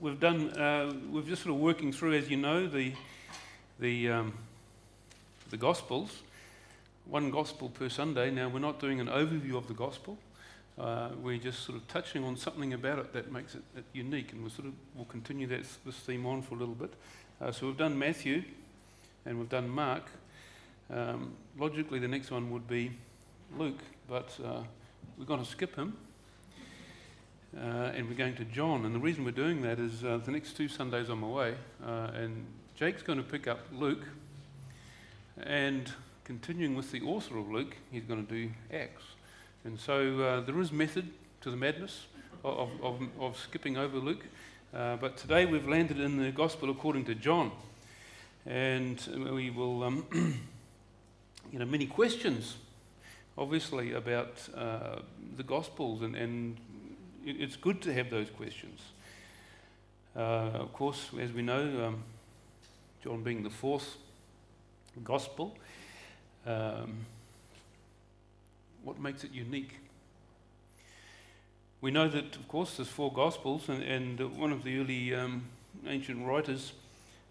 we've done, uh, we've just sort of working through, as you know, the, the, um, the Gospels. One Gospel per Sunday. Now, we're not doing an overview of the Gospel. Uh, we're just sort of touching on something about it that makes it, it unique, and we'll sort of we'll continue that, this theme on for a little bit. Uh, so we've done Matthew, and we've done Mark. Um, logically, the next one would be Luke, but uh, we're going to skip him uh, and we're going to John. And the reason we're doing that is uh, the next two Sundays I'm away, uh, and Jake's going to pick up Luke, and continuing with the author of Luke, he's going to do Acts. And so uh, there is method to the madness of, of, of skipping over Luke, uh, but today we've landed in the Gospel according to John, and we will, um, you know, many questions obviously about uh, the Gospels and, and it's good to have those questions. Uh, of course, as we know, um, John being the fourth gospel, um, what makes it unique? We know that, of course, there's four gospels, and, and one of the early um, ancient writers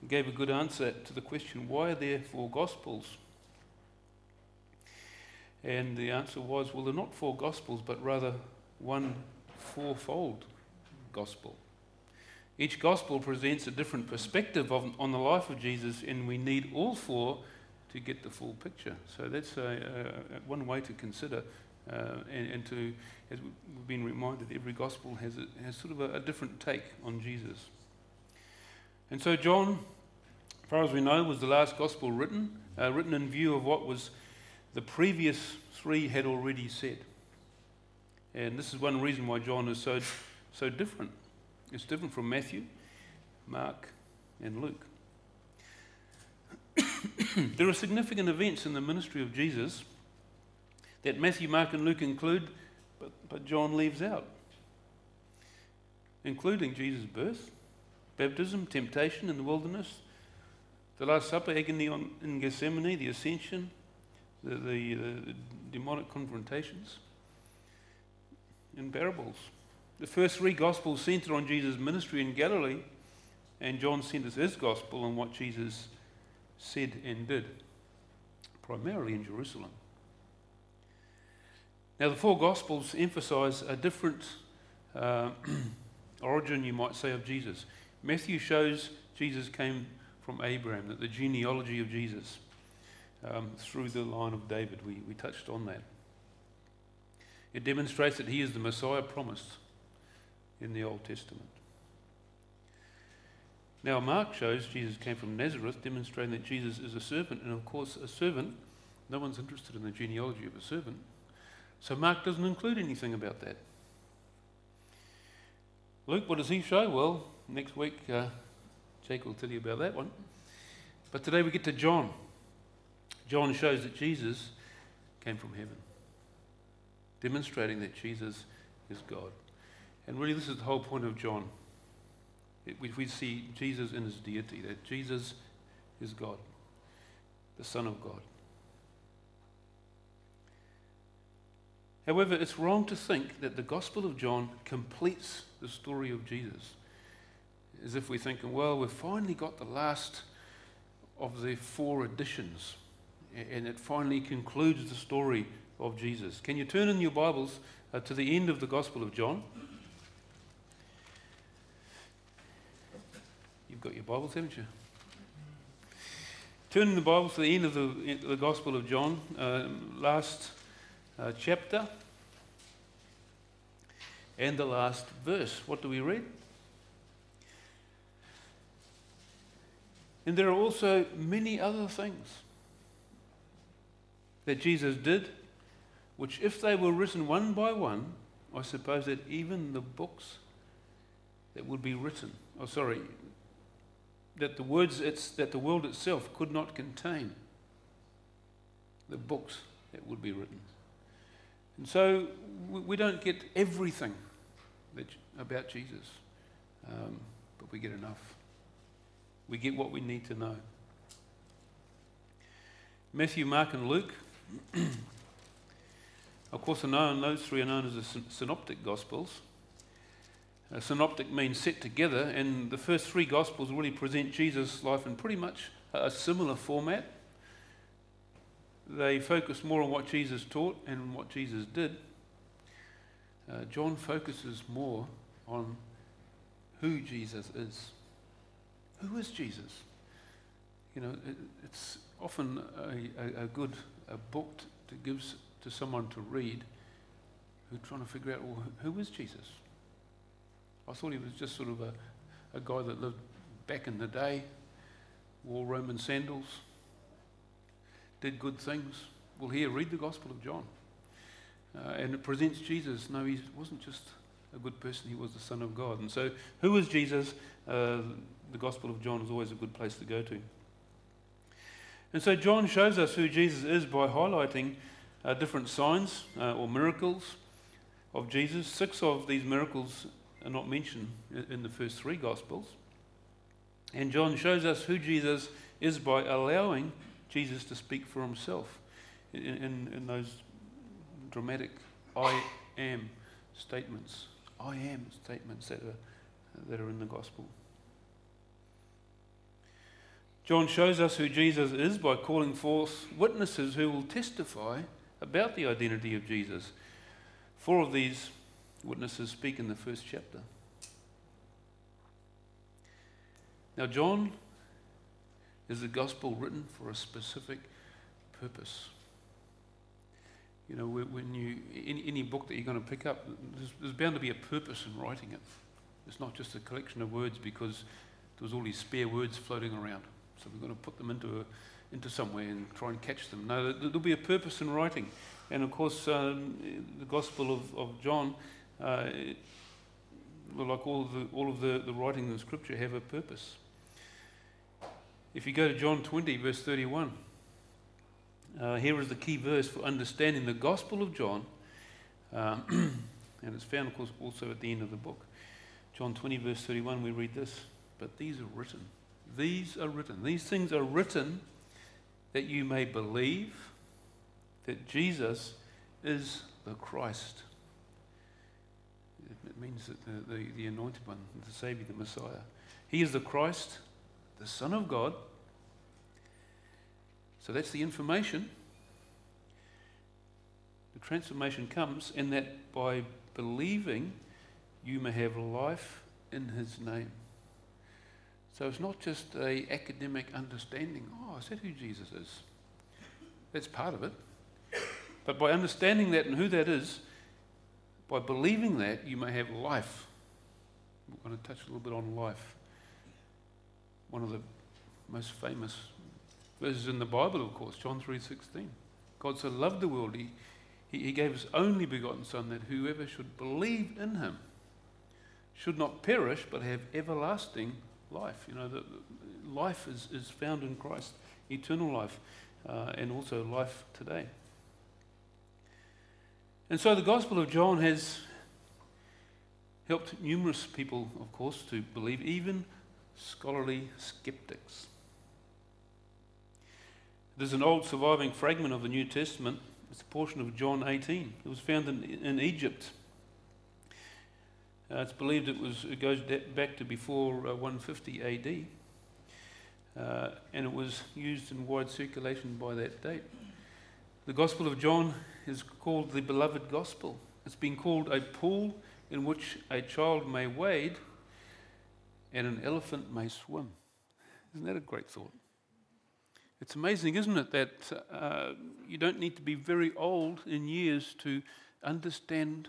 gave a good answer to the question why are there four gospels? And the answer was well, they're not four gospels, but rather one fourfold gospel. Each gospel presents a different perspective of, on the life of Jesus, and we need all four to get the full picture. So that's a, a, one way to consider, uh, and, and, to, as we've been reminded, every gospel has, a, has sort of a, different take on Jesus. And so John, as far as we know, was the last gospel written, uh, written in view of what was the previous three had already said. And this is one reason why John is so, so different. It's different from Matthew, Mark, and Luke. there are significant events in the ministry of Jesus that Matthew, Mark, and Luke include, but, but John leaves out, including Jesus' birth, baptism, temptation in the wilderness, the Last Supper, agony on, in Gethsemane, the ascension, the, the, the demonic confrontations and parables. The first three Gospels center on Jesus' ministry in Galilee, and John centers his Gospel on what Jesus said and did, primarily in Jerusalem. Now, the four Gospels emphasize a different uh, origin, you might say, of Jesus. Matthew shows Jesus came from Abraham, that the genealogy of Jesus um, through the line of David. We, we touched on that. It demonstrates that he is the Messiah promised in the Old Testament. Now, Mark shows Jesus came from Nazareth, demonstrating that Jesus is a servant. And of course, a servant, no one's interested in the genealogy of a servant. So Mark doesn't include anything about that. Luke, what does he show? Well, next week, uh, Jake will tell you about that one. But today we get to John. John shows that Jesus came from heaven demonstrating that Jesus is God. And really, this is the whole point of John. It, we, we see Jesus in his deity, that Jesus is God, the Son of God. However, it's wrong to think that the Gospel of John completes the story of Jesus. As if we're thinking, well, we've finally got the last of the four editions, and it finally concludes the story of Jesus. Can you turn in your Bibles uh, to the end of the Gospel of John? You've got your Bibles, haven't you? Turn in the Bibles to the end of the, the Gospel of John, uh, last uh, chapter and the last verse. What do we read? And there are also many other things that Jesus did which, if they were written one by one, I suppose that even the books that would be written, oh, sorry, that the words it's, that the world itself could not contain, the books that would be written. And so we, don't get everything that, about Jesus, um, but we get enough. We get what we need to know. Matthew, Mark, and Luke Of course, known, those three are known as the Synoptic Gospels. Uh, synoptic means set together, and the first three Gospels really present Jesus' life in pretty much a similar format. They focus more on what Jesus taught and what Jesus did. Uh, John focuses more on who Jesus is. Who is Jesus? You know, it, it's often a, a, a good a book to give to someone to read who's trying to figure out, well, who is Jesus? I thought he was just sort of a, a guy that lived back in the day, wore Roman sandals, did good things. Well, here, read the Gospel of John. Uh, and it presents Jesus. No, he wasn't just a good person, he was the Son of God. And so, who is Jesus? Uh, the Gospel of John is always a good place to go to. And so, John shows us who Jesus is by highlighting uh, different signs uh, or miracles of Jesus. Six of these miracles are not mentioned in the first three Gospels. And John shows us who Jesus is by allowing Jesus to speak for himself in, in, in those dramatic I am statements. I am statements that are, that are in the gospel. John shows us who Jesus is by calling forth witnesses who will testify about the identity of Jesus. Four of these witnesses speak in the first chapter. Now, John is a gospel written for a specific purpose. You know, when you any, any book that you're going to pick up, there's, there's bound to be a purpose in writing it. It's not just a collection of words because there's all these spare words floating around. So we're going to put them into a, into somewhere and try and catch them. No, there'll be a purpose in writing. And of course, um, the Gospel of, of John, uh, like all of, the, all of the, the writings in Scripture, have a purpose. If you go to John 20, verse 31, uh, here is the key verse for understanding the Gospel of John, um, and it's found, of course, also at the end of the book. John 20, verse 31, we read this But these are written. These are written. These things are written that you may believe that Jesus is the Christ. It means that the, the, the anointed one, the Savior, the Messiah. He is the Christ, the Son of God so that's the information. The transformation comes in that by believing, you may have life in his name. So it's not just a academic understanding, oh, is that who Jesus is? That's part of it. But by understanding that and who that is, by believing that, you may have life. We're going to touch a little bit on life. One of the most famous verses in the Bible, of course, John 3.16. God so loved the world, he, he, he gave his only begotten Son, that whoever should believe in him should not perish, but have everlasting life. You know, the life is, is found in Christ, eternal life, uh, and also life today. And so the Gospel of John has helped numerous people, of course, to believe, even scholarly skeptics. There's an old surviving fragment of the New Testament. It's a portion of John 18. It was found in, in Egypt. Uh, it's believed it, was, it goes back to before uh, 150 AD. Uh, and it was used in wide circulation by that date. The Gospel of John is called the Beloved Gospel. It's been called a pool in which a child may wade and an elephant may swim. Isn't that a great thought? It's amazing, isn't it, that uh, you don't need to be very old in years to understand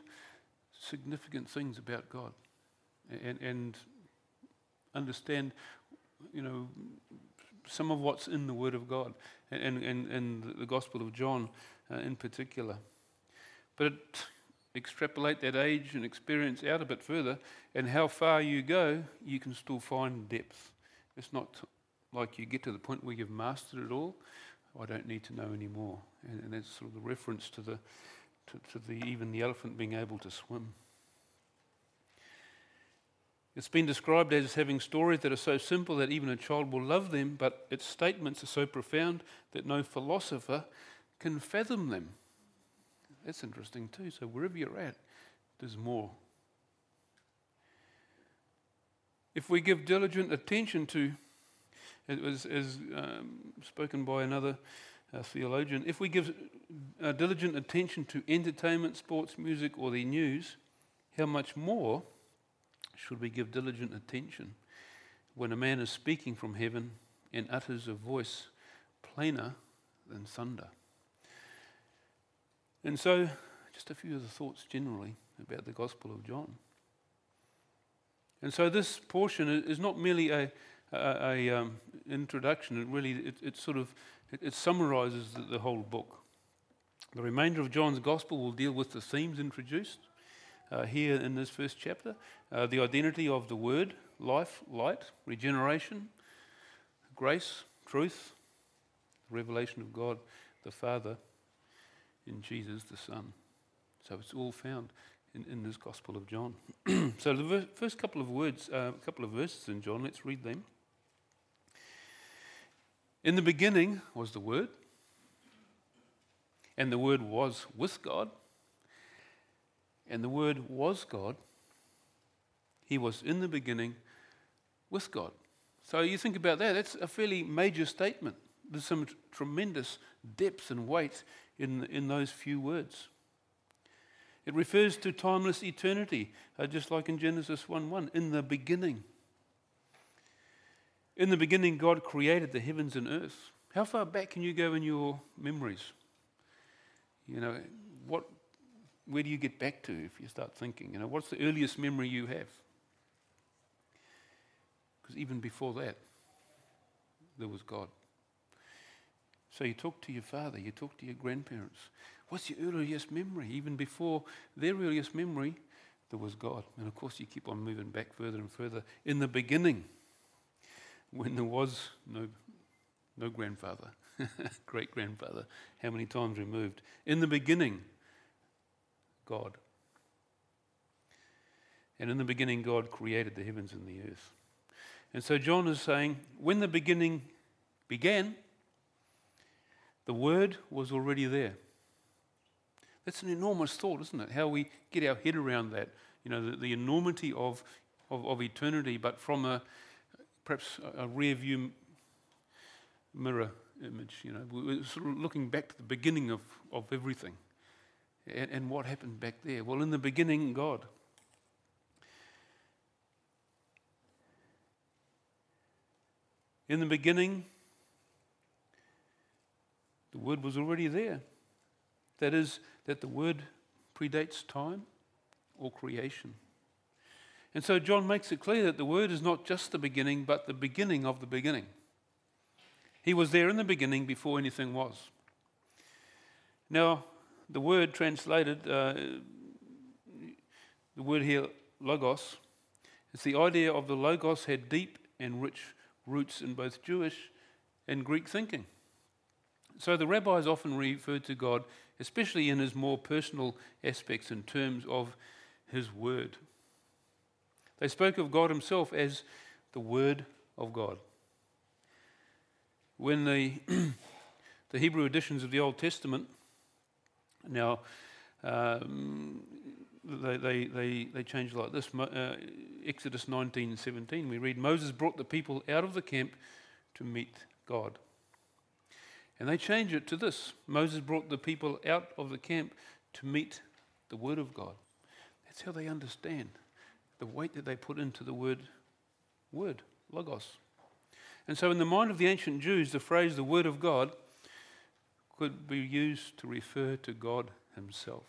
significant things about God and, and understand, you know, some of what's in the Word of God and, and, and the Gospel of John uh, in particular. But extrapolate that age and experience out a bit further, and how far you go, you can still find depth. It's not like you get to the point where you've mastered it all, I don't need to know anymore. And, and that's sort of the reference to the to, to the even the elephant being able to swim. It's been described as having stories that are so simple that even a child will love them, but its statements are so profound that no philosopher can fathom them. That's interesting too. So wherever you're at, there's more. If we give diligent attention to, it was as um, spoken by another uh, theologian, if we give uh, diligent attention to entertainment, sports, music, or the news, how much more should we give diligent attention when a man is speaking from heaven and utters a voice plainer than thunder? And so, just a few of the thoughts generally about the Gospel of John. And so, this portion is not merely a, a, a um, introduction. It really it, it sort of it, it summarizes the, the whole book. The remainder of John's Gospel will deal with the themes introduced uh, here in this first chapter: uh, the identity of the Word, life, light, regeneration, grace, truth, revelation of God the Father in Jesus the Son. So it's all found in, in this Gospel of John. so the ver- first couple of words, a uh, couple of verses in John, let's read them. In the beginning was the Word, and the Word was with God, and the Word was God. He was in the beginning with God. So you think about that, that's a fairly major statement. There's some t- tremendous depth and weight in, in those few words. It refers to timeless eternity, uh, just like in Genesis 1 1, in the beginning. In the beginning, God created the heavens and earth. How far back can you go in your memories? You know, what, where do you get back to if you start thinking? You know, what's the earliest memory you have? Because even before that, there was God. So you talk to your father, you talk to your grandparents. What's your earliest memory? Even before their earliest memory, there was God. And of course, you keep on moving back further and further. In the beginning, when there was no, no grandfather, great grandfather, how many times removed? In the beginning, God. And in the beginning, God created the heavens and the earth. And so John is saying, when the beginning began, the Word was already there. That's an enormous thought, isn't it? How we get our head around that. You know, the, the enormity of, of, of, eternity, but from a perhaps a, rear view mirror image. You know, we're sort of looking back to the beginning of, of everything and, and what happened back there. Well, in the beginning, God. In the beginning, the Word was already there. That is, that the Word predates time or creation. And so John makes it clear that the Word is not just the beginning, but the beginning of the beginning. He was there in the beginning before anything was. Now, the word translated, uh, the word here, logos, it's the idea of the logos had deep and rich roots in both Jewish and Greek thinking. So the rabbis often referred to God, especially in his more personal aspects, in terms of his word. They spoke of God himself as the Word of God. When the, the Hebrew editions of the Old Testament, now um, they, they, they, they change like this uh, Exodus 19 17, we read, Moses brought the people out of the camp to meet God. And they change it to this Moses brought the people out of the camp to meet the Word of God. That's how they understand the weight that they put into the word, word, logos. And so, in the mind of the ancient Jews, the phrase the Word of God could be used to refer to God Himself.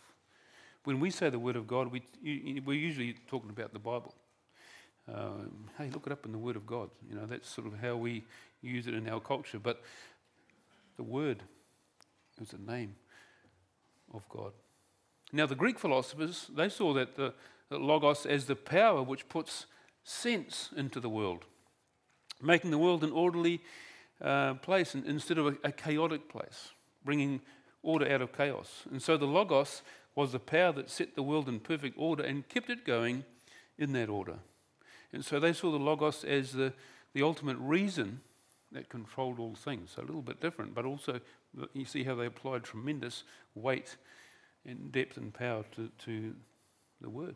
When we say the Word of God, we, we're usually talking about the Bible. Um, hey, look it up in the Word of God. You know, that's sort of how we use it in our culture. But the Word is the name of God. Now, the Greek philosophers, they saw that the, the logos as the power which puts sense into the world, making the world an orderly uh, place instead of a, a chaotic place, bringing order out of chaos. And so the logos was the power that set the world in perfect order and kept it going in that order. And so they saw the logos as the, the ultimate reason that controlled all things. So a little bit different, but also you see how they applied tremendous weight and depth and power to, to the word.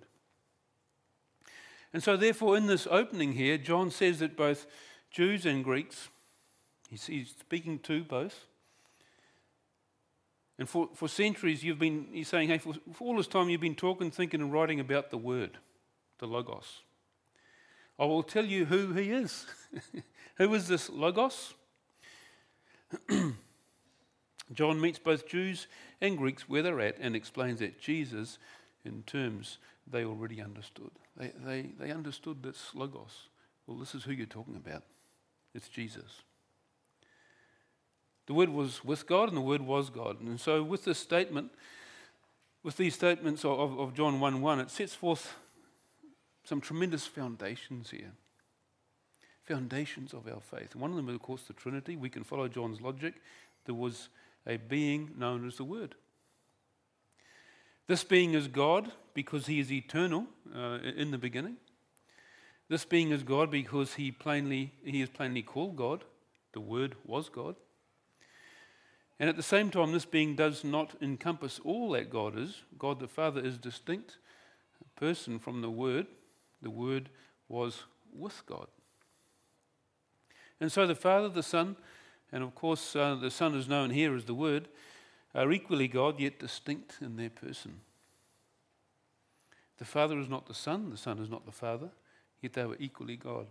And so, therefore, in this opening here, John says that both Jews and Greeks, he's, speaking to both. And for, for centuries, you've been, he's saying, hey, for, for all this time, you've been talking, thinking, and writing about the Word, the Logos. I will tell you who he is. who is this Logos? John meets both Jews and Greeks where they're at and explains that Jesus, in terms they already understood. They, they, they understood this Logos. Well, this is who you're talking about. It's Jesus. The Word was with God and the Word was God. And so, with this statement, with these statements of, of John 1 1, it sets forth some tremendous foundations here. Foundations of our faith. One of them is, of course, the Trinity. We can follow John's logic. There was a being known as the Word. This being is God because he is eternal uh, in the beginning. This being is God because he plainly he is plainly called God. The Word was God. And at the same time, this being does not encompass all that God is. God the Father is distinct person from the Word. The Word was with God. And so the Father, the Son, and of course uh, the Son is known here as the Word, are equally God, yet distinct in their person. The Father is not the Son, the Son is not the Father, yet they were equally God.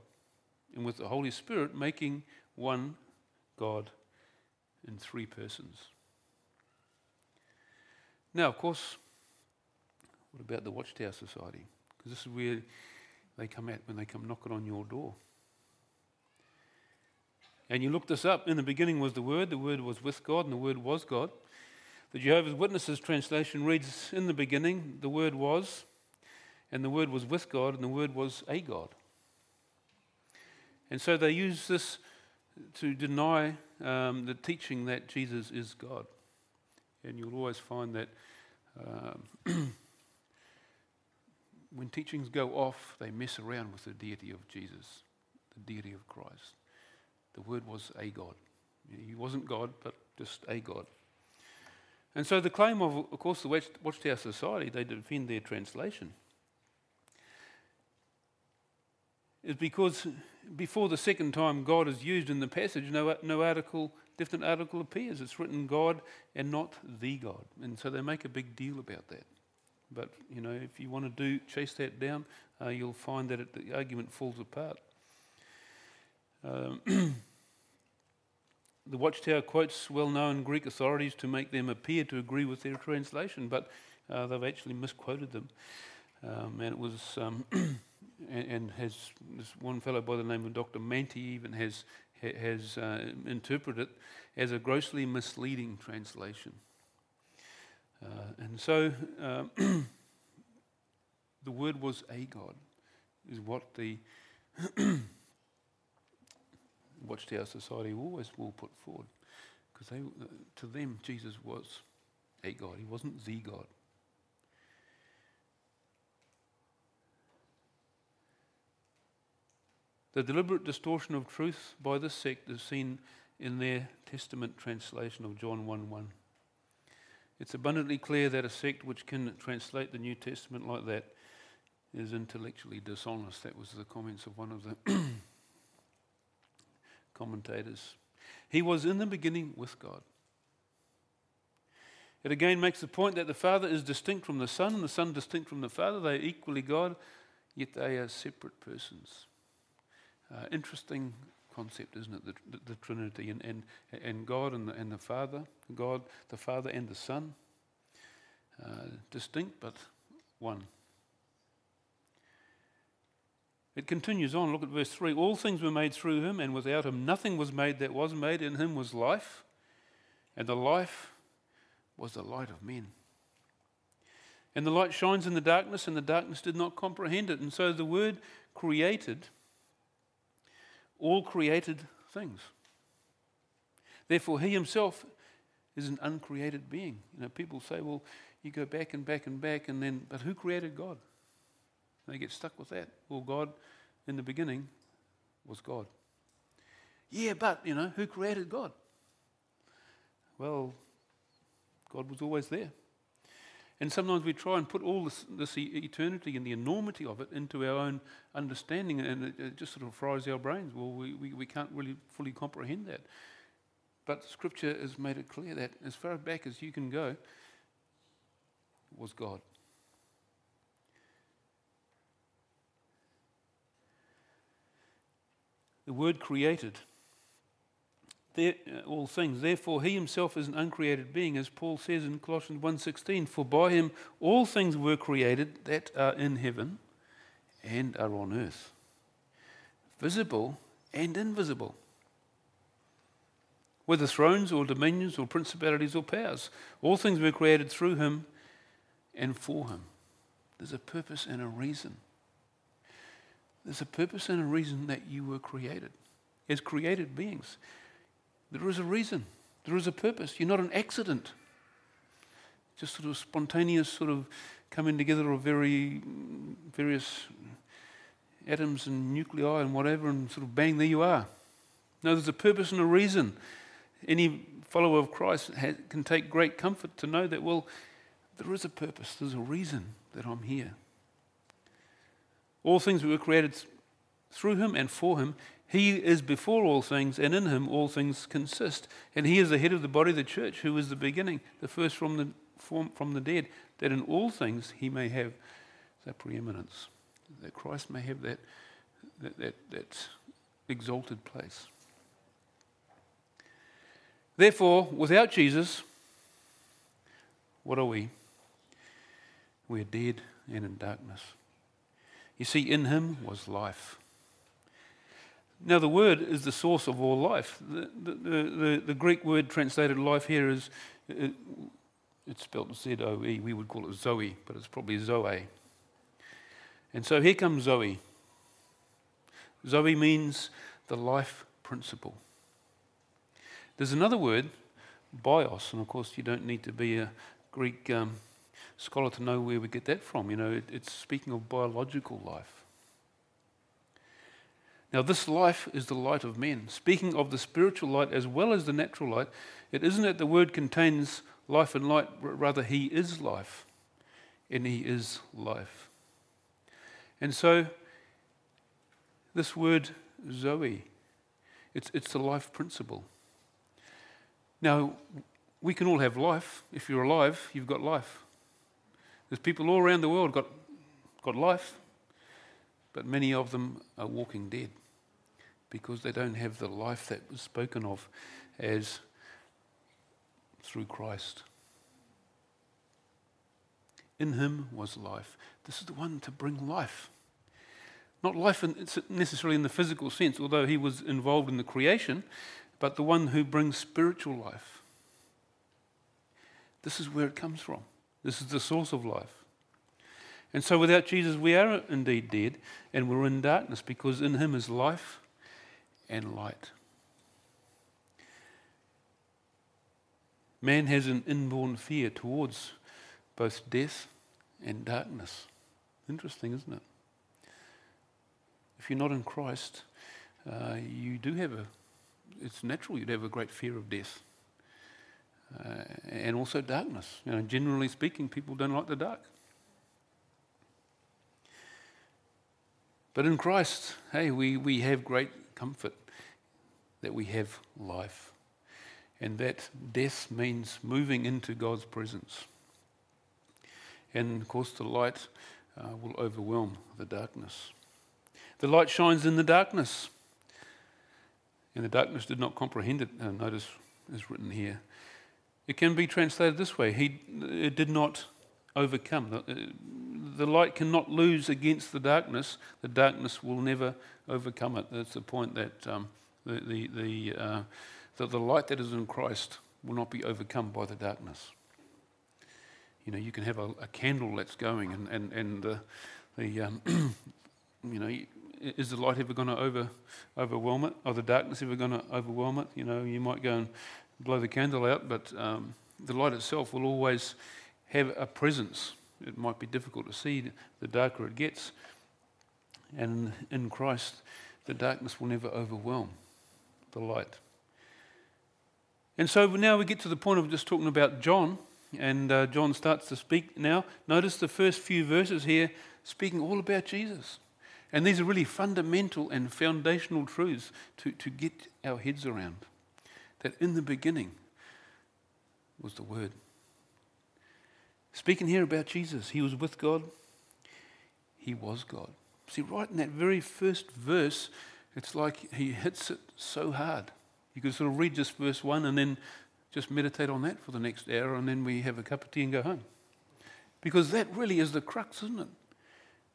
And with the Holy Spirit making one God in three persons. Now, of course, what about the Watchtower Society? Because this is where they come at when they come knocking on your door. And you look this up. In the beginning was the Word, the Word was with God, and the Word was God. The Jehovah's Witnesses translation reads In the beginning, the Word was, and the Word was with God, and the Word was a God. And so they use this to deny um, the teaching that Jesus is God. And you'll always find that um, when teachings go off, they mess around with the deity of Jesus, the deity of Christ. The Word was a God. He wasn't God, but just a God. And so the claim of, of course, the Watchtower Society, they defend their translation, is because before the second time God is used in the passage, no, no article, different article appears. It's written God and not the God. And so they make a big deal about that. But, you know, if you want to do chase that down, uh, you'll find that it, the argument falls apart. Um, the Watchtower quotes well known Greek authorities to make them appear to agree with their translation, but uh, they've actually misquoted them. Um, and it was, um, and, and, has this one fellow by the name of Dr. Mantey even has, has uh, interpreted it as a grossly misleading translation. Uh, and so um, the word was a God, is what the Watchtower Society always will put forward. Because they, to them, Jesus was a God. He wasn't the God. The deliberate distortion of truth by this sect is seen in their Testament translation of John 1 1. It's abundantly clear that a sect which can translate the New Testament like that is intellectually dishonest. That was the comments of one of the commentators. He was in the beginning with God. It again makes the point that the Father is distinct from the Son and the Son distinct from the Father. They are equally God, yet they are separate persons. Uh, interesting concept, isn't it? The, the, the, Trinity and, and, and God and the, and the Father, God, the Father and the Son, uh, distinct but one. It continues on. Look at verse 3. All things were made through him, and without him nothing was made that was made. In him was life, and the life was the light of men. And the light shines in the darkness, and the darkness did not comprehend it. And so the word created all created things. Therefore, he himself is an uncreated being. You know, people say, well, you go back and back and back, and then, but who created God? They get stuck with that. Well, God in the beginning was God. Yeah, but, you know, who created God? Well, God was always there. And sometimes we try and put all this, this eternity and the enormity of it into our own understanding, and it, it just sort of fries our brains. Well, we, we, we can't really fully comprehend that. But Scripture has made it clear that as far back as you can go was God. The word created uh, all things. Therefore, he himself is an uncreated being, as Paul says in Colossians 1.16, For by him all things were created that are in heaven and are on earth, visible and invisible, whether thrones or dominions or principalities or powers. All things were created through him and for him. There's a purpose and a reason. There's a purpose and a reason that you were created as created beings. There is a reason, there is a purpose. You're not an accident. Just sort of spontaneous, sort of coming together of very various atoms and nuclei and whatever, and sort of bang, there you are. No, there's a purpose and a reason. Any follower of Christ has, can take great comfort to know that, well, there is a purpose, there's a reason that I'm here. All things were created through him and for him. He is before all things, and in him all things consist. And he is the head of the body of the church, who is the beginning, the first from the, from, from the dead, that in all things he may have that preeminence, that Christ may have that, that, that, that exalted place. Therefore, without Jesus, what are we? We are dead and in darkness. You see, in him was life now, the word is the source of all life. The, the, the, the Greek word translated life here is, it, it's spelled Z O E. We would call it Zoe, but it's probably Zoe. And so here comes Zoe. Zoe means the life principle. There's another word, bios, and of course, you don't need to be a Greek um, scholar to know where we get that from. You know, it, it's speaking of biological life. Now, this life is the light of men. Speaking of the spiritual light as well as the natural light, it isn't that the word contains life and light, rather, He is life, and He is life. And so, this word Zoe, it's, it's the life principle. Now, we can all have life. If you're alive, you've got life. There's people all around the world got, got life, but many of them are walking dead because they don't have the life that was spoken of as through Christ. In him was life. This is the one to bring life. Not life in, necessarily in the physical sense, although he was involved in the creation, but the one who brings spiritual life. This is where it comes from. This is the source of life. And so without Jesus, we are indeed dead and we're in darkness because in him is life and light. Man has an inborn fear towards both death and darkness. Interesting, isn't it? If you're not in Christ, uh, you do have a, it's natural you'd have a great fear of death. Uh, and also darkness. You know, generally speaking, people don't like the dark. But in Christ, hey, we, we have great comfort that we have life. And that death means moving into God's presence. And of course, the light uh, will overwhelm the darkness. The light shines in the darkness. And the darkness did not comprehend it. Uh, notice is written here. It can be translated this way He it did not overcome. The, the light cannot lose against the darkness. The darkness will never overcome it. That's the point that um, the, the, the, uh, the, the light that is in Christ will not be overcome by the darkness. You know, you can have a, a candle that's going, and, and, and the, the um, you know, is the light ever going to over, overwhelm it? Or the darkness ever going to overwhelm it? You know, you might go and blow the candle out, but um, the light itself will always have a presence it might be difficult to see the darker it gets. And in Christ, the darkness will never overwhelm the light. And so now we get to the point of just talking about John and uh, John starts to speak now. Notice the first few verses here speaking all about Jesus. And these are really fundamental and foundational truths to, to get our heads around. That in the beginning was the Word. Speaking here about Jesus, he was with God, he was God. See, right in that very first verse, it's like he hits it so hard. You could sort of read just verse 1 and then just meditate on that for the next hour, and then we have a cup of tea and go home. Because that really is the crux, isn't it?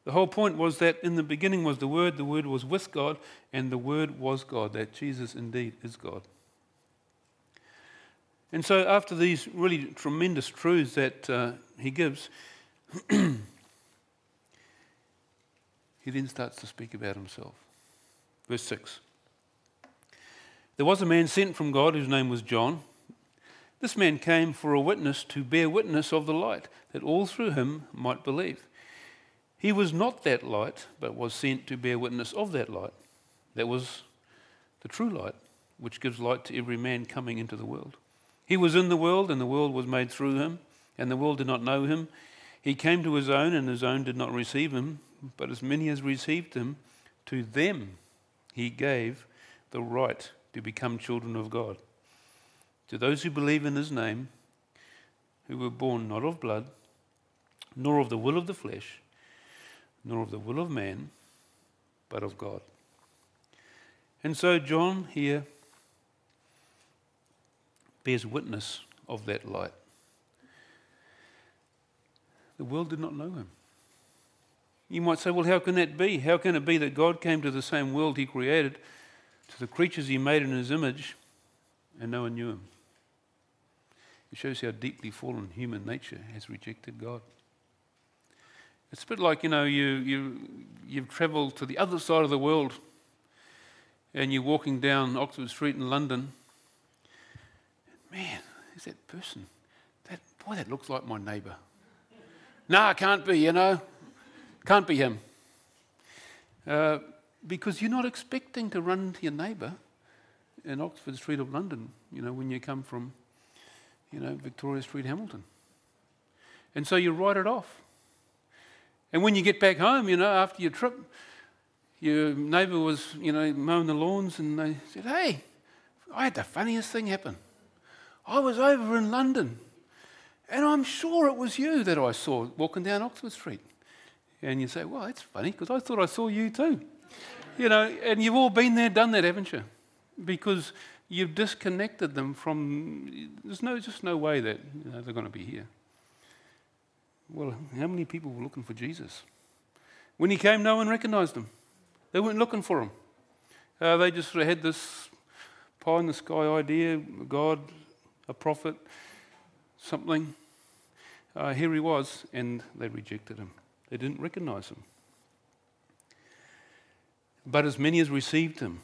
The whole point was that in the beginning was the Word, the Word was with God, and the Word was God, that Jesus indeed is God. And so, after these really tremendous truths that uh, he gives, he then starts to speak about himself. Verse 6 There was a man sent from God whose name was John. This man came for a witness to bear witness of the light, that all through him might believe. He was not that light, but was sent to bear witness of that light. That was the true light, which gives light to every man coming into the world. He was in the world, and the world was made through him, and the world did not know him. He came to his own, and his own did not receive him. But as many as received him, to them he gave the right to become children of God. To those who believe in his name, who were born not of blood, nor of the will of the flesh, nor of the will of man, but of God. And so John here bears witness of that light. The world did not know him. You might say, well, how can that be? How can it be that God came to the same world he created, to the creatures he made in his image, and no one knew him? It shows how deeply fallen human nature has rejected God. It's a bit like, you know, you, you, you've travelled to the other side of the world and you're walking down Oxford Street in London. Man, is that person? That, boy, that looks like my neighbour. no, it can't be, you know. Can't be him. Uh, because you're not expecting to run into your neighbour in Oxford Street of London, you know, when you come from, you know, Victoria Street, Hamilton. And so you write it off. And when you get back home, you know, after your trip, your neighbour was, you know, mowing the lawns and they said, Hey, I had the funniest thing happen. I was over in London and I'm sure it was you that I saw walking down Oxford Street. And you say, Well, that's funny because I thought I saw you too. You know, and you've all been there, done that, haven't you? Because you've disconnected them from, there's no, just no way that you know, they're going to be here. Well, how many people were looking for Jesus? When he came, no one recognized him. They weren't looking for him. Uh, they just sort of had this pie in the sky idea God, a prophet, something. Uh, here he was, and they rejected him. They didn't recognize him. But as many as received him,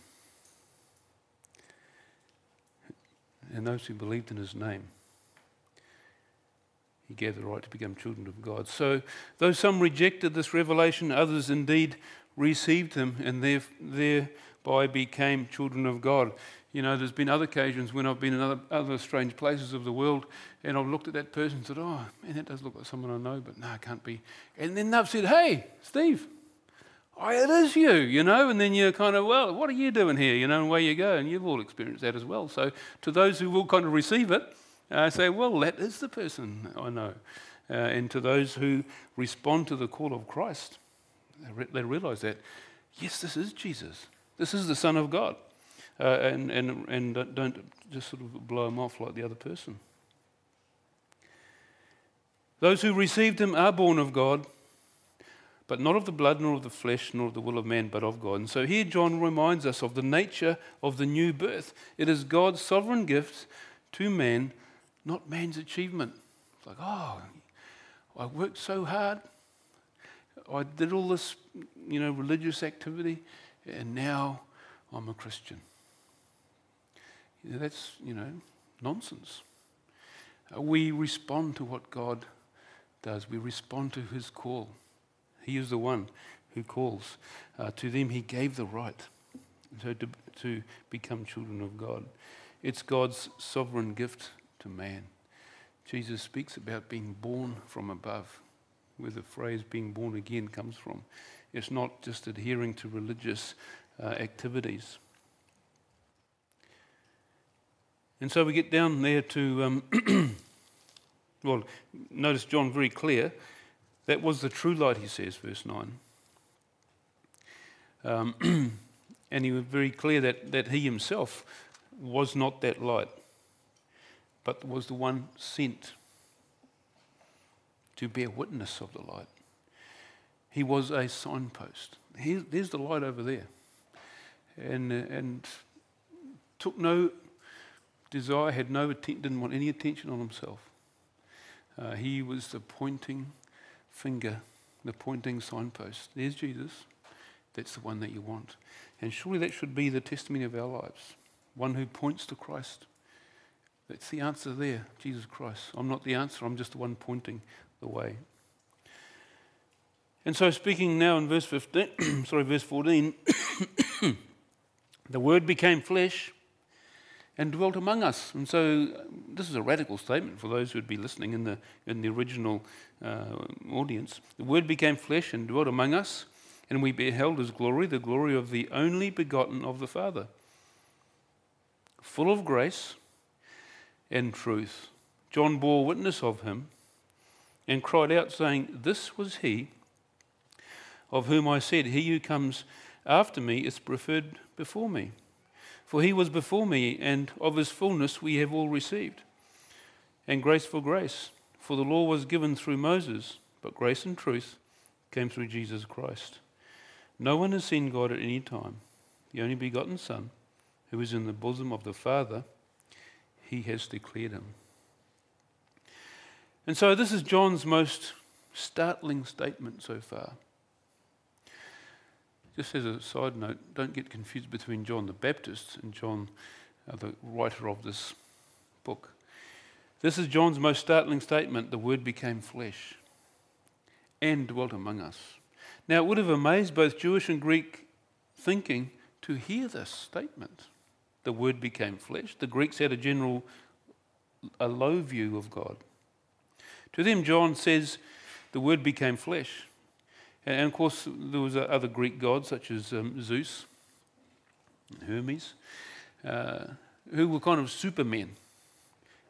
and those who believed in his name, he gave the right to become children of God. So, though some rejected this revelation, others indeed received him and thereby became children of God. You know, there's been other occasions when I've been in other, other strange places of the world and I've looked at that person and said, Oh, man, that does look like someone I know, but no, it can't be. And then they've said, Hey, Steve, oh, it is you, you know, and then you're kind of, Well, what are you doing here, you know, and away you go. And you've all experienced that as well. So, to those who will kind of receive it, I say, well, that is the person I know. Uh, and to those who respond to the call of Christ, they, re- they realize that, yes, this is Jesus. This is the Son of God. Uh, and, and, and don't just sort of blow him off like the other person. Those who received him are born of God, but not of the blood, nor of the flesh, nor of the will of man, but of God. And so here John reminds us of the nature of the new birth. It is God's sovereign gift to man not man's achievement. It's like, oh, I worked so hard. I did all this, you know, religious activity, and now I'm a Christian. That's, you know, nonsense. Uh, we respond to what God does. We respond to his call. He is the one who calls. Uh, to them, he gave the right so to, to become children of God. It's God's sovereign gift to man. Jesus speaks about being born from above, where the phrase being born again comes from. It's not just adhering to religious uh, activities. And so we get down there to, um, well, notice John very clear. That was the true light, he says, verse 9. Um, and he was very clear that, that he himself was not that light, but was the one sent to bear witness of the light. He was a signpost. Here's, there's the light over there. And, uh, and took no desire, had no didn't want any attention on himself. Uh, he was the pointing finger, the pointing signpost. There's Jesus. That's the one that you want. And surely that should be the testimony of our lives one who points to Christ. That's the answer there, Jesus Christ. I'm not the answer, I'm just the one pointing the way. And so, speaking now in verse 15, sorry, verse 14, the Word became flesh and dwelt among us. And so, this is a radical statement for those who would be listening in the, in the original uh, audience. The Word became flesh and dwelt among us, and we beheld His glory, the glory of the only begotten of the Father, full of grace and truth. John bore witness of Him and cried out, saying, This was He of whom I said, He who comes after me is preferred before me. For he was before me, and of his fullness we have all received. And grace for grace. For the law was given through Moses, but grace and truth came through Jesus Christ. No one has seen God at any time. The only begotten Son, who is in the bosom of the Father, he has declared him. And so, this is John's most startling statement so far. Just as a side note, don't get confused between John the Baptist and John, uh, the writer of this book. This is John's most startling statement the Word became flesh and dwelt among us. Now, it would have amazed both Jewish and Greek thinking to hear this statement. The Word became flesh. The Greeks had a general, a low view of God. To them, John says, the Word became flesh. And of course, there was other Greek gods such as um, Zeus, Hermes, uh, who were kind of supermen.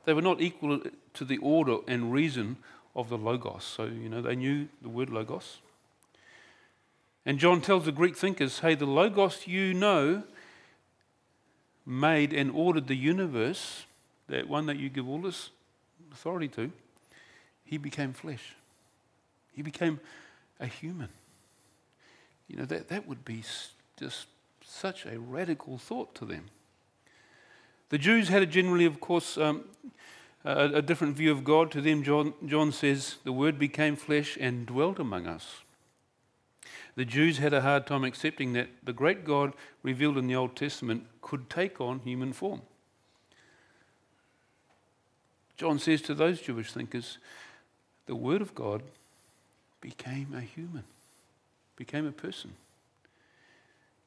They were not equal to the order and reason of the Logos. So, you know, they knew the word Logos. And John tells the Greek thinkers hey, the Logos you know made and ordered the universe, that one that you give all this authority to, he became flesh. He became a human. You know, that, that would be just such a radical thought to them. The Jews had a generally, of course, um, a, a, different view of God. To them, John, John says, the Word became flesh and dwelt among us. The Jews had a hard time accepting that the great God revealed in the Old Testament could take on human form. John says to those Jewish thinkers, the Word of God became a human, became a person.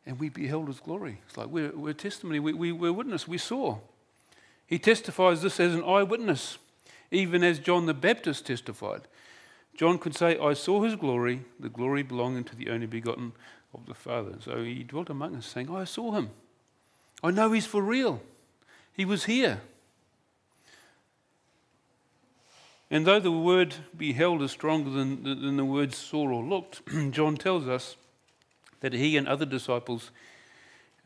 And we beheld his glory. It's like we're, we're testimony, we, we, we're witness, we saw. He testifies this as an eyewitness, even as John the Baptist testified. John could say, I saw his glory, the glory belonging to the only begotten of the Father. So he dwelt among us, saying, I saw him. I know he's for real. He was here. And though the word beheld is stronger than, than the word saw or looked, John tells us that he and other disciples,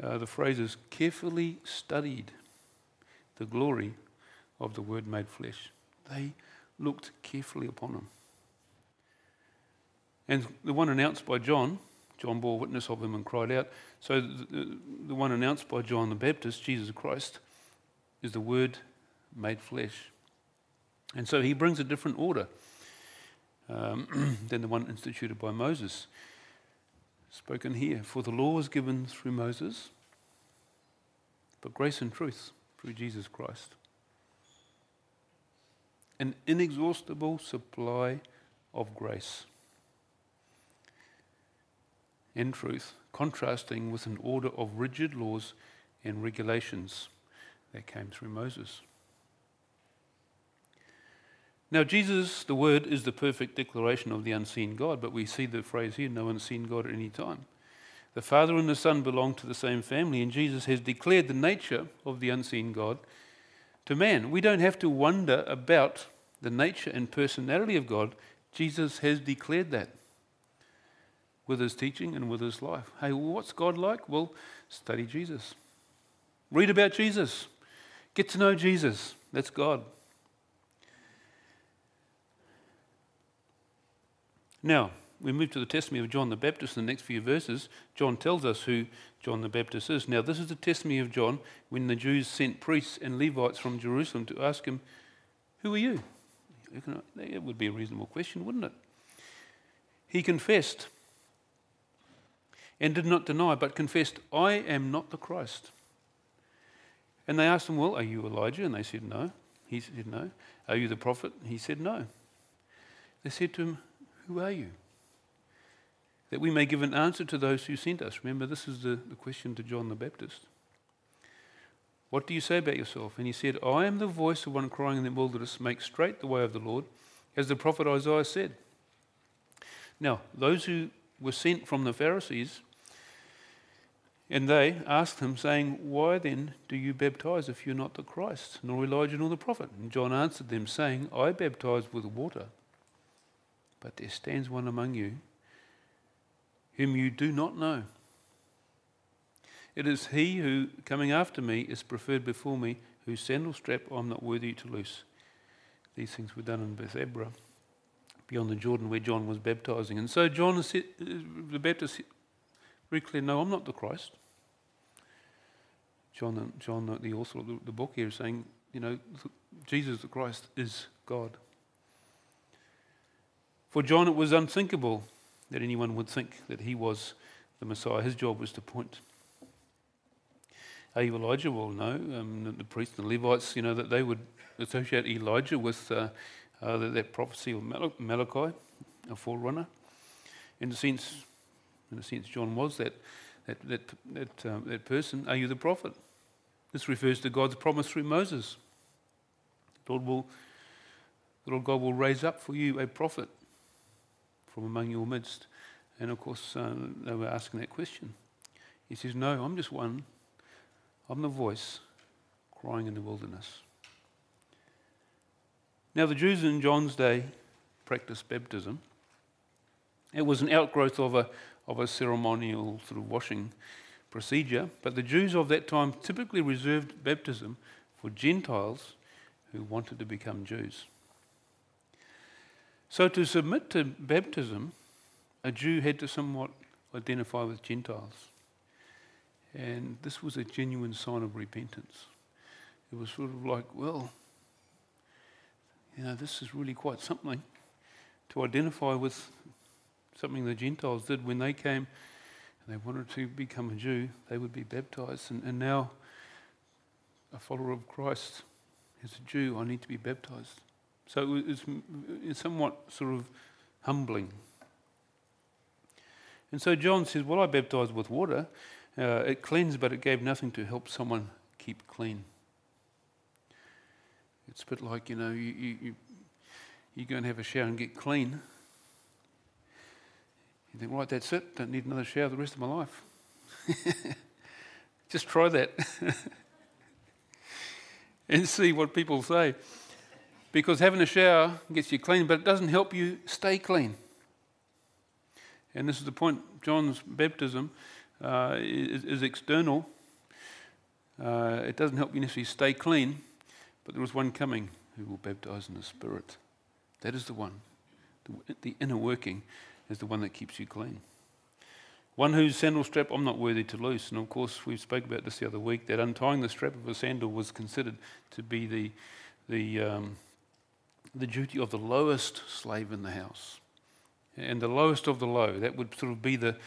uh, the phrases, carefully studied the glory of the Word made flesh. They looked carefully upon him. And the one announced by John, John bore witness of him and cried out. So the, the one announced by John the Baptist, Jesus Christ, is the Word made flesh. And so he brings a different order um, than the one instituted by Moses. Spoken here, for the law was given through Moses, but grace and truth through Jesus Christ. An inexhaustible supply of grace and truth, contrasting with an order of rigid laws and regulations that came through Moses. Now, Jesus, the Word, is the perfect declaration of the unseen God, but we see the phrase here no unseen God at any time. The Father and the Son belong to the same family, and Jesus has declared the nature of the unseen God to man. We don't have to wonder about the nature and personality of God. Jesus has declared that with his teaching and with his life. Hey, what's God like? Well, study Jesus. Read about Jesus. Get to know Jesus. That's God. Now, we move to the testimony of John the Baptist in the next few verses. John tells us who John the Baptist is. Now, this is the testimony of John when the Jews sent priests and Levites from Jerusalem to ask him, Who are you? It would be a reasonable question, wouldn't it? He confessed and did not deny, but confessed, I am not the Christ. And they asked him, Well, are you Elijah? And they said, No. He said, No. Are you the prophet? He said, No. They said to him, Who are you? That we may give an answer to those who sent us. Remember, this is the, the question to John the Baptist. What do you say about yourself? And he said, I am the voice of one crying in the wilderness, make straight the way of the Lord, as the prophet Isaiah said. Now, those who were sent from the Pharisees and they asked him, saying, Why then do you baptize if you're not the Christ, nor Elijah, nor the prophet? And John answered them, saying, I baptize with water, but there stands one among you whom you do not know. It is he who, coming after me, is preferred before me, whose sandal strap I'm not worthy to loose. These things were done in Bethabara, beyond the Jordan where John was baptizing. And so John, uh, the Baptist, very clear, no, I'm not the Christ. John, John the author of the book here, is saying, you know, Jesus the Christ is God. For John, it was unthinkable that anyone would think that he was the Messiah. His job was to point. Are you Elijah? Well, no. Um, the priests and the Levites, you know, that they would associate Elijah with uh, uh, that prophecy of Malachi, a forerunner. In a sense, in a sense, John was that, that, that, that, um, that person. Are you the prophet? This refers to God's promise through Moses. The Lord, will, the Lord God will raise up for you a prophet from among your midst. And of course, um, they were asking that question. He says, No, I'm just one. I'm the voice crying in the wilderness. Now, the Jews in John's day practiced baptism. It was an outgrowth of a, of a ceremonial sort of washing procedure, but the Jews of that time typically reserved baptism for Gentiles who wanted to become Jews. So, to submit to baptism, a Jew had to somewhat identify with Gentiles. And this was a genuine sign of repentance. It was sort of like, well, you know, this is really quite something to identify with something the Gentiles did when they came and they wanted to become a Jew, they would be baptized. And, and now, a follower of Christ, as a Jew, I need to be baptized. So it's, it's somewhat sort of humbling. And so John says, Well, I baptized with water. Uh, it cleansed, but it gave nothing to help someone keep clean. It's a bit like, you know, you, you, you, you go and have a shower and get clean. You think, right, that's it. Don't need another shower the rest of my life. Just try that and see what people say. Because having a shower gets you clean, but it doesn't help you stay clean. And this is the point John's baptism uh, is, is, external. Uh, it doesn't help you necessarily stay clean, but there is one coming who will baptize in the Spirit. That is the one. The, the inner working is the one that keeps you clean. One whose sandal strap I'm not worthy to loose. And of course, we spoke about this the other week that untying the strap of a sandal was considered to be the, the, um, the duty of the lowest slave in the house. And the lowest of the low, that would sort of be the,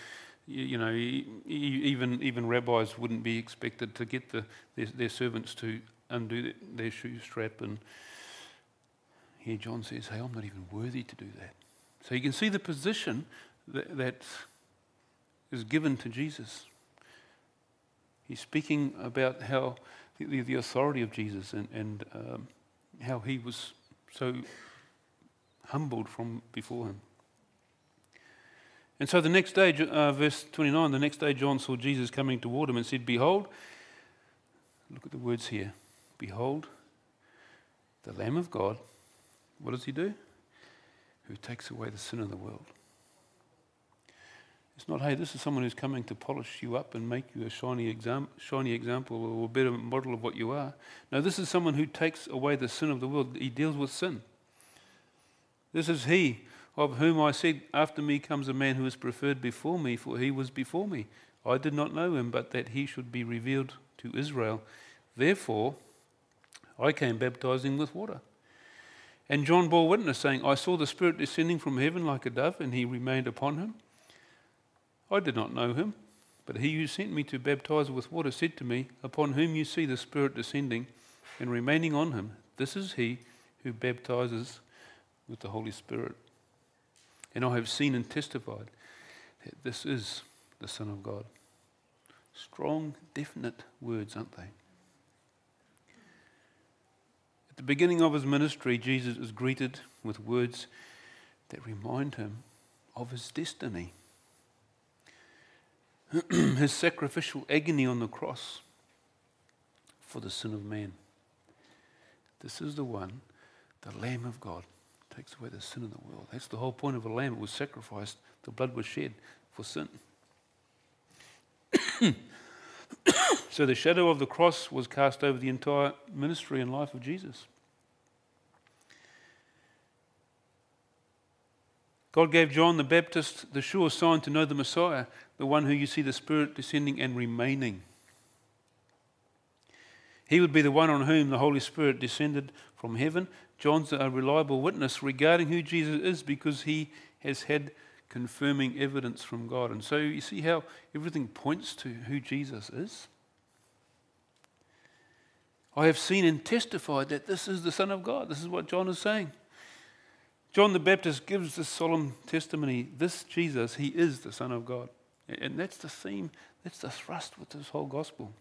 you know, even, even rabbis wouldn't be expected to get the, their, their servants to undo their shoe strap. And here John says, hey, I'm not even worthy to do that. So you can see the position that, that is given to Jesus. He's speaking about how the, the authority of Jesus and, and um, how he was so humbled from before him. And so the next day, uh, verse 29, the next day John saw Jesus coming toward him and said, Behold, look at the words here. Behold, the Lamb of God. What does he do? Who takes away the sin of the world. It's not, hey, this is someone who's coming to polish you up and make you a shiny, exam- shiny example or a better model of what you are. No, this is someone who takes away the sin of the world. He deals with sin. This is he of whom I said, After me comes a man who is preferred before me, for he was before me. I did not know him, but that he should be revealed to Israel. Therefore, I came baptizing with water. And John bore witness, saying, I saw the Spirit descending from heaven like a dove, and he remained upon him. I did not know him, but he who sent me to baptize with water said to me, Upon whom you see the Spirit descending and remaining on him, this is he who baptizes with the Holy Spirit. And I have seen and testified that this is the Son of God. Strong, definite words, aren't they? At the beginning of his ministry, Jesus is greeted with words that remind him of his destiny. his sacrificial agony on the cross for the sin of man. This is the one, the Lamb of God takes away the sin of the world. That's the whole point of a lamb. It was sacrificed, the blood was shed for sin. so the shadow of the cross was cast over the entire ministry and life of Jesus. God gave John the Baptist the sure sign to know the Messiah, the one who you see the Spirit descending and remaining. He would be the one on whom the Holy Spirit descended from heaven John's a reliable witness regarding who Jesus is because he has had confirming evidence from God. And so you see how everything points to who Jesus is. I have seen and testified that this is the Son of God. This is what John is saying. John the Baptist gives this solemn testimony this Jesus, he is the Son of God. And that's the theme, that's the thrust with this whole gospel.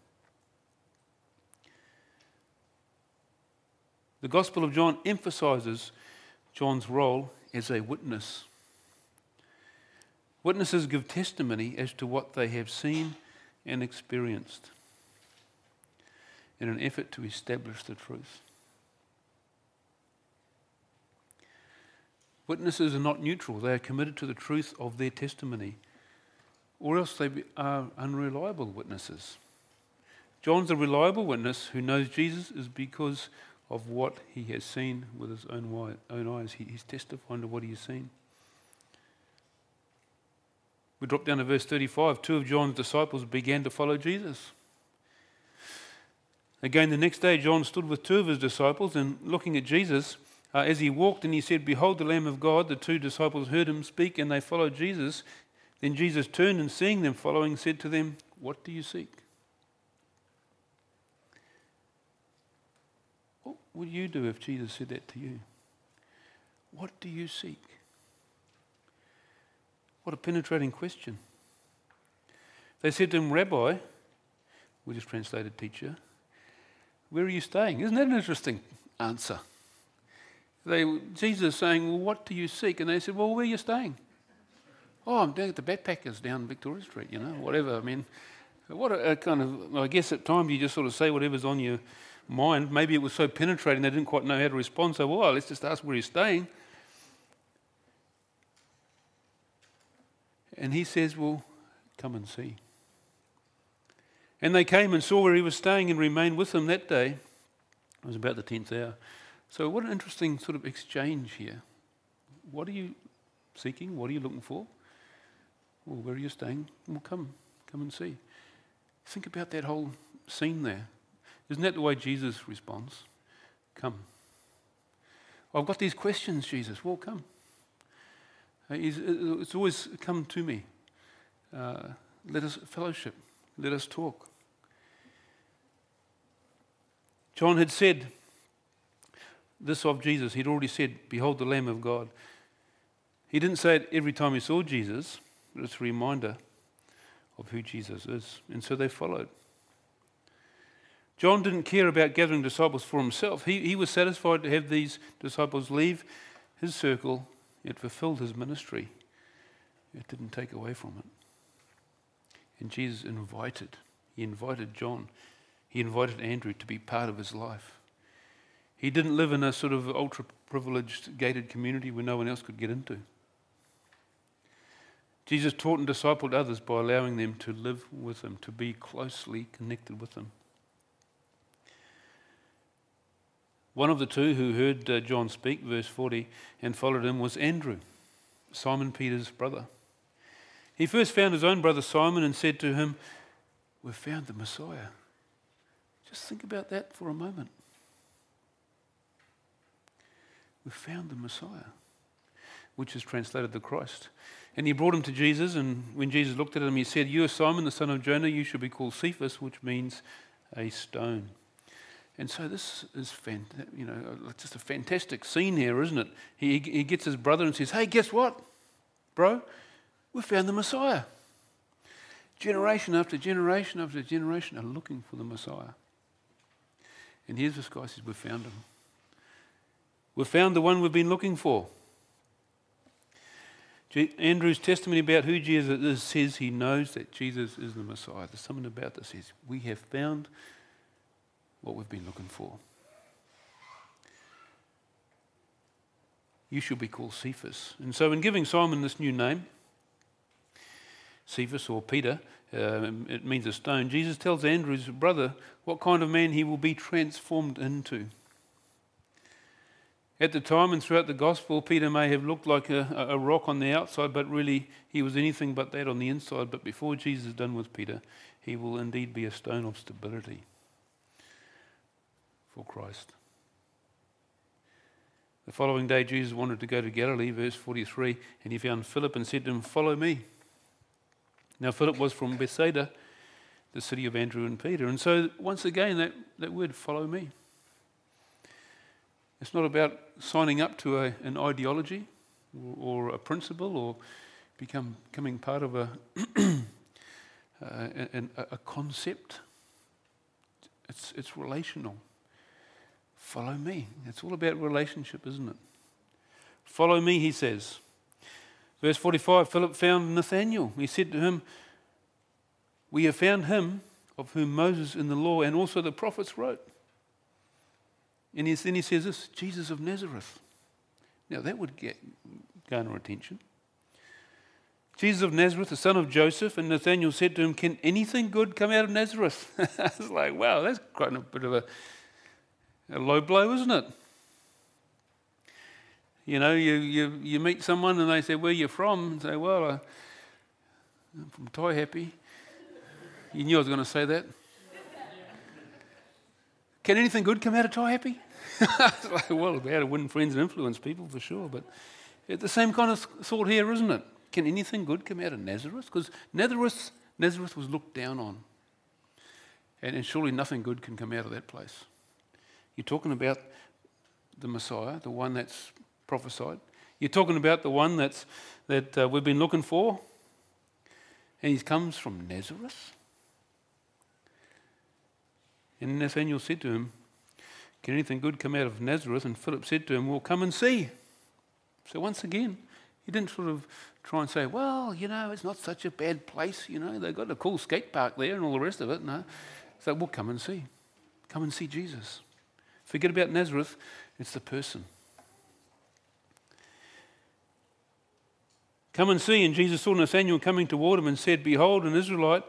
The Gospel of John emphasizes John's role as a witness. Witnesses give testimony as to what they have seen and experienced in an effort to establish the truth. Witnesses are not neutral, they are committed to the truth of their testimony, or else they are unreliable witnesses. John's a reliable witness who knows Jesus is because of what he has seen with his own, eyes. He, he's testifying to what he has seen. We drop down to verse 35. Two of John's disciples began to follow Jesus. Again, the next day, John stood with two of his disciples and looking at Jesus uh, as he walked, and he said, Behold the Lamb of God. The two disciples heard him speak, and they followed Jesus. Then Jesus turned and seeing them following, said to them, What do you seek? What would you do if Jesus said that to you? What do you seek? What a penetrating question. They said to him, Rabbi, we just translated teacher, where are you staying? Isn't that an interesting answer? They, Jesus saying, Well, what do you seek? And they said, Well, where are you staying? Oh, I'm down at the backpackers down Victoria Street, you know, whatever. I mean, what a, a kind of, I guess at times you just sort of say whatever's on your mind. Maybe it was so penetrating they didn't quite know how to respond. So, well, let's just ask where he's staying. And he says, Well, come and see. And they came and saw where he was staying and remained with him that day. It was about the 10th hour. So, what an interesting sort of exchange here. What are you seeking? What are you looking for? Well, where are you staying? Well, come, come and see. Think about that whole scene there. Isn't that the way Jesus responds? Come. I've got these questions, Jesus. Well, come. Uh, it's always come to me. Uh, let us fellowship. Let us talk. John had said this of Jesus. He'd already said, Behold the Lamb of God. He didn't say it every time he saw Jesus, but it's a reminder of who Jesus is. And so they followed. John didn't care about gathering disciples for himself. He, he was satisfied to have these disciples leave his circle, it fulfilled his ministry. It didn't take away from it. And Jesus invited, he invited John, he invited Andrew to be part of his life. He didn't live in a sort of ultra privileged gated community where no one else could get into. Jesus taught and discipled others by allowing them to live with him, to be closely connected with him. One of the two who heard uh, John speak, verse 40, and followed him was Andrew, Simon Peter's brother. He first found his own brother Simon and said to him, We've found the Messiah. Just think about that for a moment. We've found the Messiah, which is translated the Christ. And he brought him to Jesus, and when Jesus looked at him, he said, You are Simon, the son of Jonah, you shall be called Cephas, which means a stone. And so this is you know, just a fantastic scene here, isn't it? He, he gets his brother and says, Hey, guess what, bro? We found the Messiah. Generation after generation after generation are looking for the Messiah. And here's this guy says, We found him. We found the one we've been looking for. Andrew's testimony about who Jesus is says he knows that Jesus is the Messiah. There's something about this says we have found what we've been looking for. You should be called Cephas. And so, in giving Simon this new name, Cephas or Peter, uh, it means a stone, Jesus tells Andrew's brother what kind of man he will be transformed into. At the time and throughout the gospel, Peter may have looked like a, a, rock on the outside, but really he was anything but that on the inside. But before Jesus is done with Peter, he will indeed be a stone of stability for Christ. The following day, Jesus wanted to go to Galilee, verse 43, and he found Philip and said to him, Follow me. Now, Philip was from Bethsaida, the city of Andrew and Peter. And so, once again, that, that word, follow me. It's not about signing up to a, an ideology or, or, a principle or become, becoming part of a, uh, a, a concept. It's, it's relational. Follow me. It's all about relationship, isn't it? Follow me, he says. Verse 45 Philip found Nathanael. He said to him, We have found him of whom Moses in the law and also the prophets wrote and then he says this Jesus of Nazareth. Now that would get, garner attention. Jesus of Nazareth, the son of Joseph, and Nathanael said to him, Can anything good come out of Nazareth? it's like, wow, that's quite a bit of a, a low blow, isn't it? You know, you, you, you meet someone and they say, Where are you from? And say, Well, I'm from Taihape. You knew I was going to say that. Can anything good come out of Taihape? like, well, we had to win friends and influence people for sure, but it's the same kind of thought here, isn't it? Can anything good come out of Nazareth? Because Nazareth, Nazareth was looked down on. And, and surely nothing good can come out of that place. You're talking about the Messiah, the one that's prophesied. You're talking about the one that's, that uh, we've been looking for. And he comes from Nazareth. And Nathanael said to him, Can anything good come out of Nazareth? And Philip said to him, Well, come and see. So once again, he didn't sort of try and say, Well, you know, it's not such a bad place. You know, they've got a cool skate park there and all the rest of it. No. So, well, come and see. Come and see Jesus. Forget about Nazareth, it's the person. Come and see. And Jesus saw Nathanael coming toward him and said, Behold, an Israelite,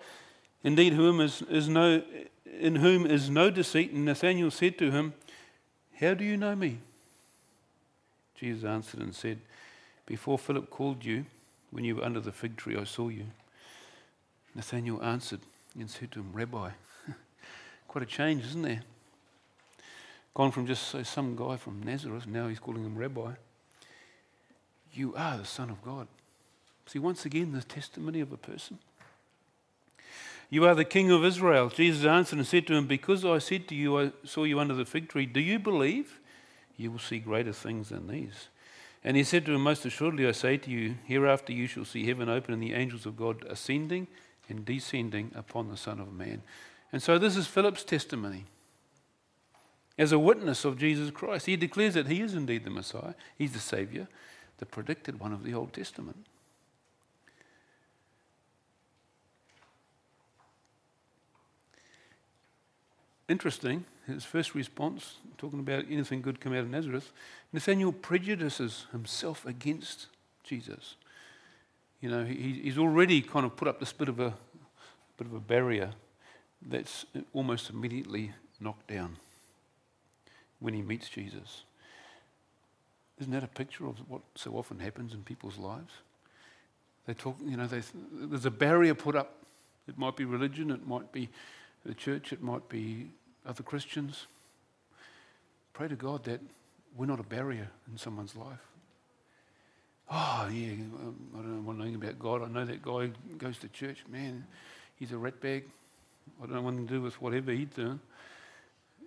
indeed, whom is, is no in whom is no deceit. And Nathanael said to him, How do you know me? Jesus answered and said, Before Philip called you, when you were under the fig tree, I saw you. Nathanael answered and said to him, Rabbi, quite a change, isn't there? Gone from just say, some guy from Nazareth, now he's calling him Rabbi. You are the Son of God. See, once again, the testimony of a person. You are the king of Israel. Jesus answered and said to him, Because I said to you, I saw you under the fig tree, do you believe? You will see greater things than these. And he said to him, Most assuredly I say to you, hereafter you shall see heaven open and the angels of God ascending and descending upon the Son of Man. And so this is Philip's testimony. as a witness of Jesus Christ. He declares that he is indeed the Messiah, he's the Savior, the predicted one of the Old Testament. Interesting, his first response, talking about anything good come out of Nazareth, Nathaniel prejudices himself against Jesus. You know, he, he's already kind of put up this bit of a bit of a barrier that's almost immediately knocked down when he meets Jesus. Isn't that a picture of what so often happens in people's lives? They talk, you know, they, there's a barrier put up. It might be religion, it might be the church, it might be other Christians. Pray to God that we're not a barrier in someone's life. Oh, yeah, um, I don't know anything about God. I know that guy goes to church. Man, he's a ratbag. I don't want to do with whatever he's doing.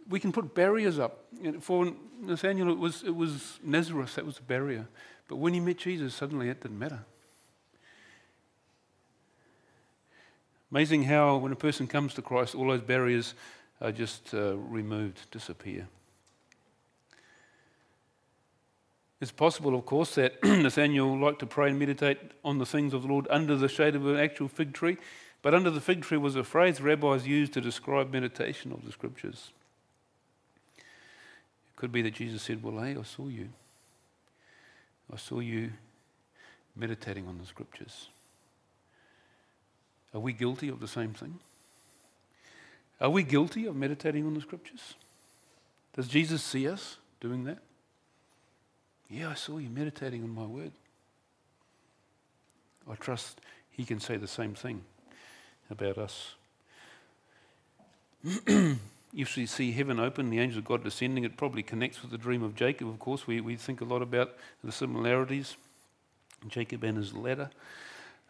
We can put barriers up. For Nathaniel, it was, it was Nazareth, that was a barrier. But when he met Jesus, suddenly it didn't matter. Amazing how, when a person comes to Christ, all those barriers are just uh, removed, disappear. It's possible, of course, that Nathaniel liked to pray and meditate on the things of the Lord under the shade of an actual fig tree. But under the fig tree was a phrase rabbis used to describe meditation of the scriptures. It could be that Jesus said, Well, hey, I saw you. I saw you meditating on the scriptures. Are we guilty of the same thing? Are we guilty of meditating on the scriptures? Does Jesus see us doing that? Yeah, I saw you meditating on my word. I trust he can say the same thing about us. if we see heaven open, the angel of God descending, it probably connects with the dream of Jacob, of course. We, we think a lot about the similarities. Jacob and his ladder.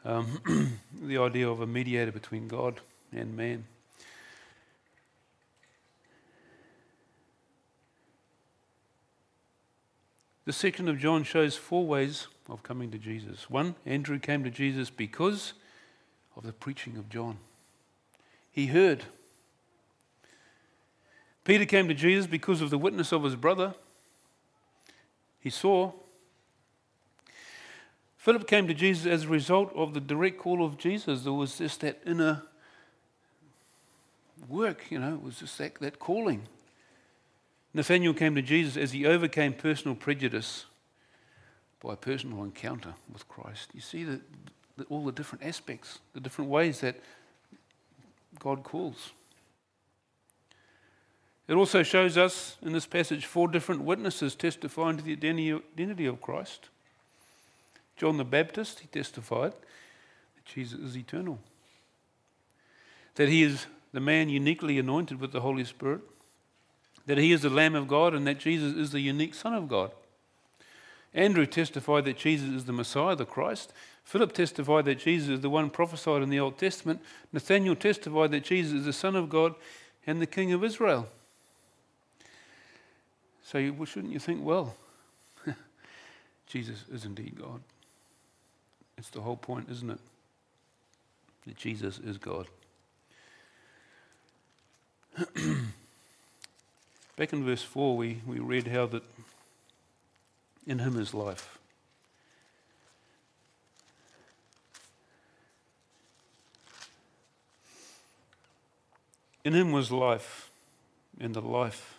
Um, the idea of a mediator between God and man. The section of John shows four ways of coming to Jesus. One, Andrew came to Jesus because of the preaching of John. He heard. Peter came to Jesus because of the witness of his brother. He saw. Philip came to Jesus as a result of the direct call of Jesus. There was just that inner work, you know, it was just that, that calling. Nathaniel came to Jesus as he overcame personal prejudice by a personal encounter with Christ. You see that the, all the different aspects, the different ways that God calls. It also shows us in this passage four different witnesses testifying to the identity of Christ. John the Baptist, he testified that Jesus is eternal, that he is the man uniquely anointed with the Holy Spirit, that he is the Lamb of God, and that Jesus is the unique Son of God. Andrew testified that Jesus is the Messiah, the Christ. Philip testified that Jesus is the one prophesied in the Old Testament. Nathaniel testified that Jesus is the Son of God and the King of Israel. So, shouldn't you think, well, Jesus is indeed God? It's the whole point, isn't it? That Jesus is God. Back in verse 4, we, we read how that in him is life. In him was life, and the life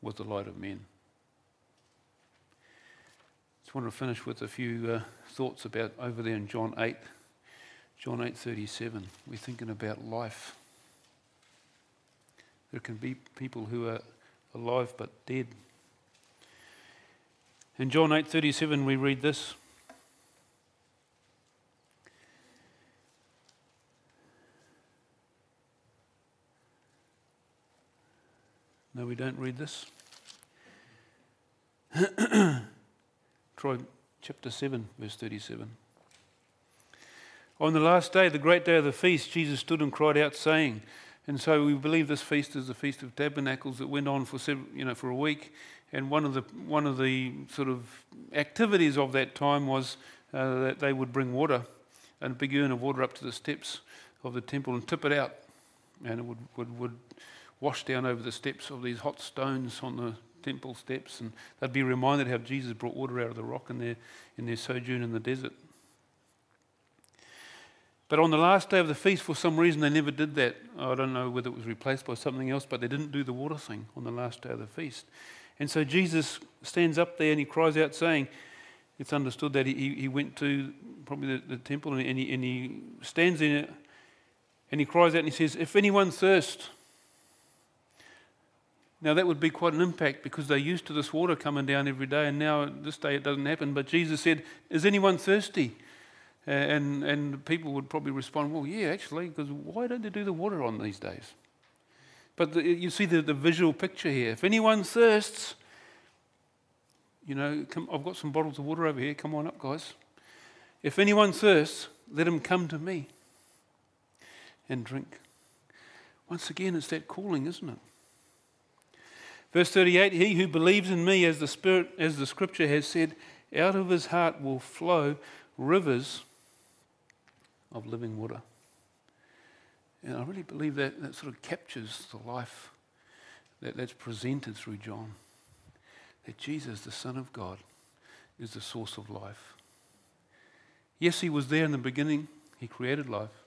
was the light of men. Just want to finish with a few uh, thoughts about over there in John 8. John 8:37. We're thinking about life. There can be people who are alive but dead. In John 8:37 we read this. No, we don't read this. Try chapter 7, verse 37. On the last day, the great day of the feast, Jesus stood and cried out, saying, and so we believe this feast is the Feast of Tabernacles that went on for several, you know, for a week. And one of the, one of the sort of activities of that time was uh, that they would bring water, and a big urn of water up to the steps of the temple and tip it out. And it would, would, would, wash down over the steps of these hot stones on the temple steps, and they'd be reminded how Jesus brought water out of the rock in their, in their sojourn in the desert. But on the last day of the feast, for some reason, they never did that. I don't know whether it was replaced by something else, but they didn't do the water thing on the last day of the feast. And so Jesus stands up there and he cries out, saying, It's understood that he, he went to probably the, the temple and he, and he stands in it and he cries out and he says, If anyone thirsts, now, that would be quite an impact because they're used to this water coming down every day, and now this day it doesn't happen. But Jesus said, Is anyone thirsty? And, and people would probably respond, Well, yeah, actually, because why don't they do the water on these days? But the, you see the, the visual picture here. If anyone thirsts, you know, come, I've got some bottles of water over here. Come on up, guys. If anyone thirsts, let him come to me and drink. Once again, it's that calling, isn't it? Verse 38 He who believes in me, as the, Spirit, as the scripture has said, out of his heart will flow rivers of living water. And I really believe that that sort of captures the life that, that's presented through John. That Jesus, the Son of God, is the source of life. Yes, he was there in the beginning, he created life,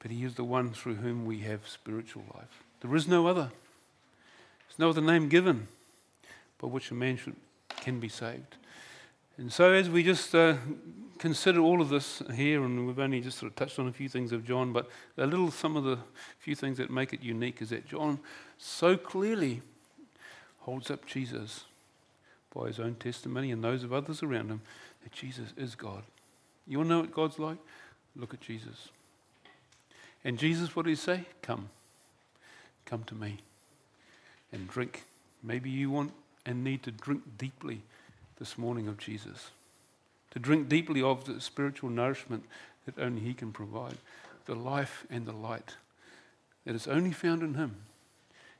but he is the one through whom we have spiritual life. There is no other. There's no other name given by which a man should, can be saved. And so, as we just uh, consider all of this here, and we've only just sort of touched on a few things of John, but a little, some of the few things that make it unique is that John so clearly holds up Jesus by his own testimony and those of others around him that Jesus is God. You want to know what God's like? Look at Jesus. And Jesus, what did he say? Come. Come to me and drink. Maybe you want and need to drink deeply this morning of Jesus, to drink deeply of the spiritual nourishment that only He can provide, the life and the light that is only found in Him.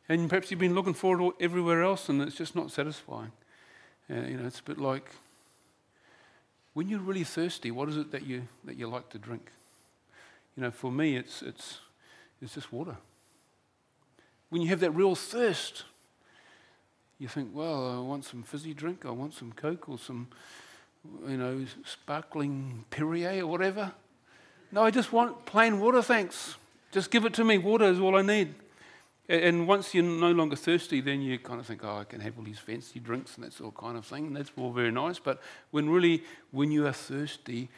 And perhaps you've been looking for it everywhere else and it's just not satisfying. Uh, you know, it's a bit like when you're really thirsty, what is it that you, that you like to drink? You know, for me, it's, it's, it's just water when you have that real thirst, you think, well, I want some fizzy drink, I want some Coke or some, you know, sparkling Perrier or whatever. No, I just want plain water, thanks. Just give it to me. Water is all I need. And once you're no longer thirsty, then you kind of think, oh, I can have all these fancy drinks and that sort of kind of thing. And that's all very nice. But when really, when you are thirsty,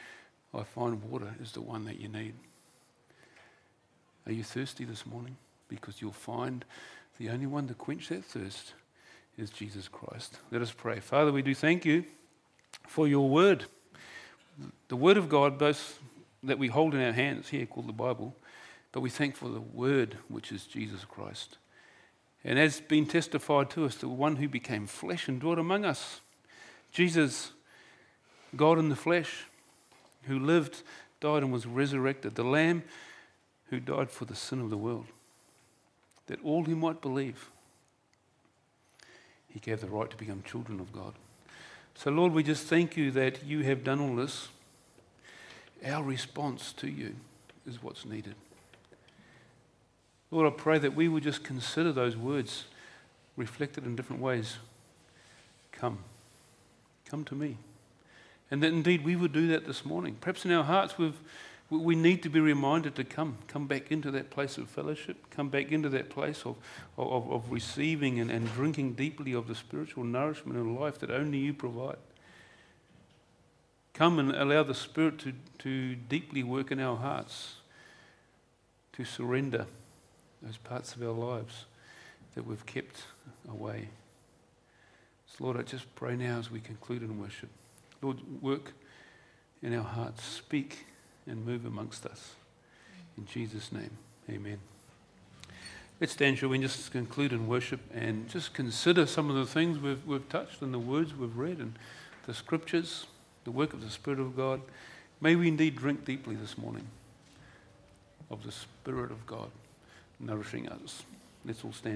I find water is the one that you need. Are you thirsty this morning? because you'll find the only one to quench that thirst is Jesus Christ. Let us pray. Father, we do thank you for your word, the word of God, both that we hold in our hands here, called the Bible, but we thank for the word, which is Jesus Christ. And as been testified to us, the one who became flesh and dwelt among us, Jesus, God in the flesh, who lived, died, and was resurrected, the Lamb who died for the sin of the world that all who might believe, he gave the right to become children of God. So, Lord, we just thank you that you have done all this. Our response to you is what's needed. Lord, I pray that we would just consider those words reflected in different ways. Come. Come to me. And that indeed we would do that this morning. Perhaps in our hearts we've we need to be reminded to come, come back into that place of fellowship, come back into that place of, of, of receiving and, and drinking deeply of the spiritual nourishment and life that only you provide. Come and allow the Spirit to, to deeply work in our hearts, to surrender those parts of our lives that we've kept away. So, Lord, I just pray now as we conclude in worship. Lord, work in our hearts, speak and move amongst us. In Jesus' name, amen. Let's stand, shall we, just conclude in worship and just consider some of the things we've, we've touched and the words we've read and the scriptures, the work of the Spirit of God. May we indeed drink deeply this morning of the Spirit of God nourishing us. Let's all stand.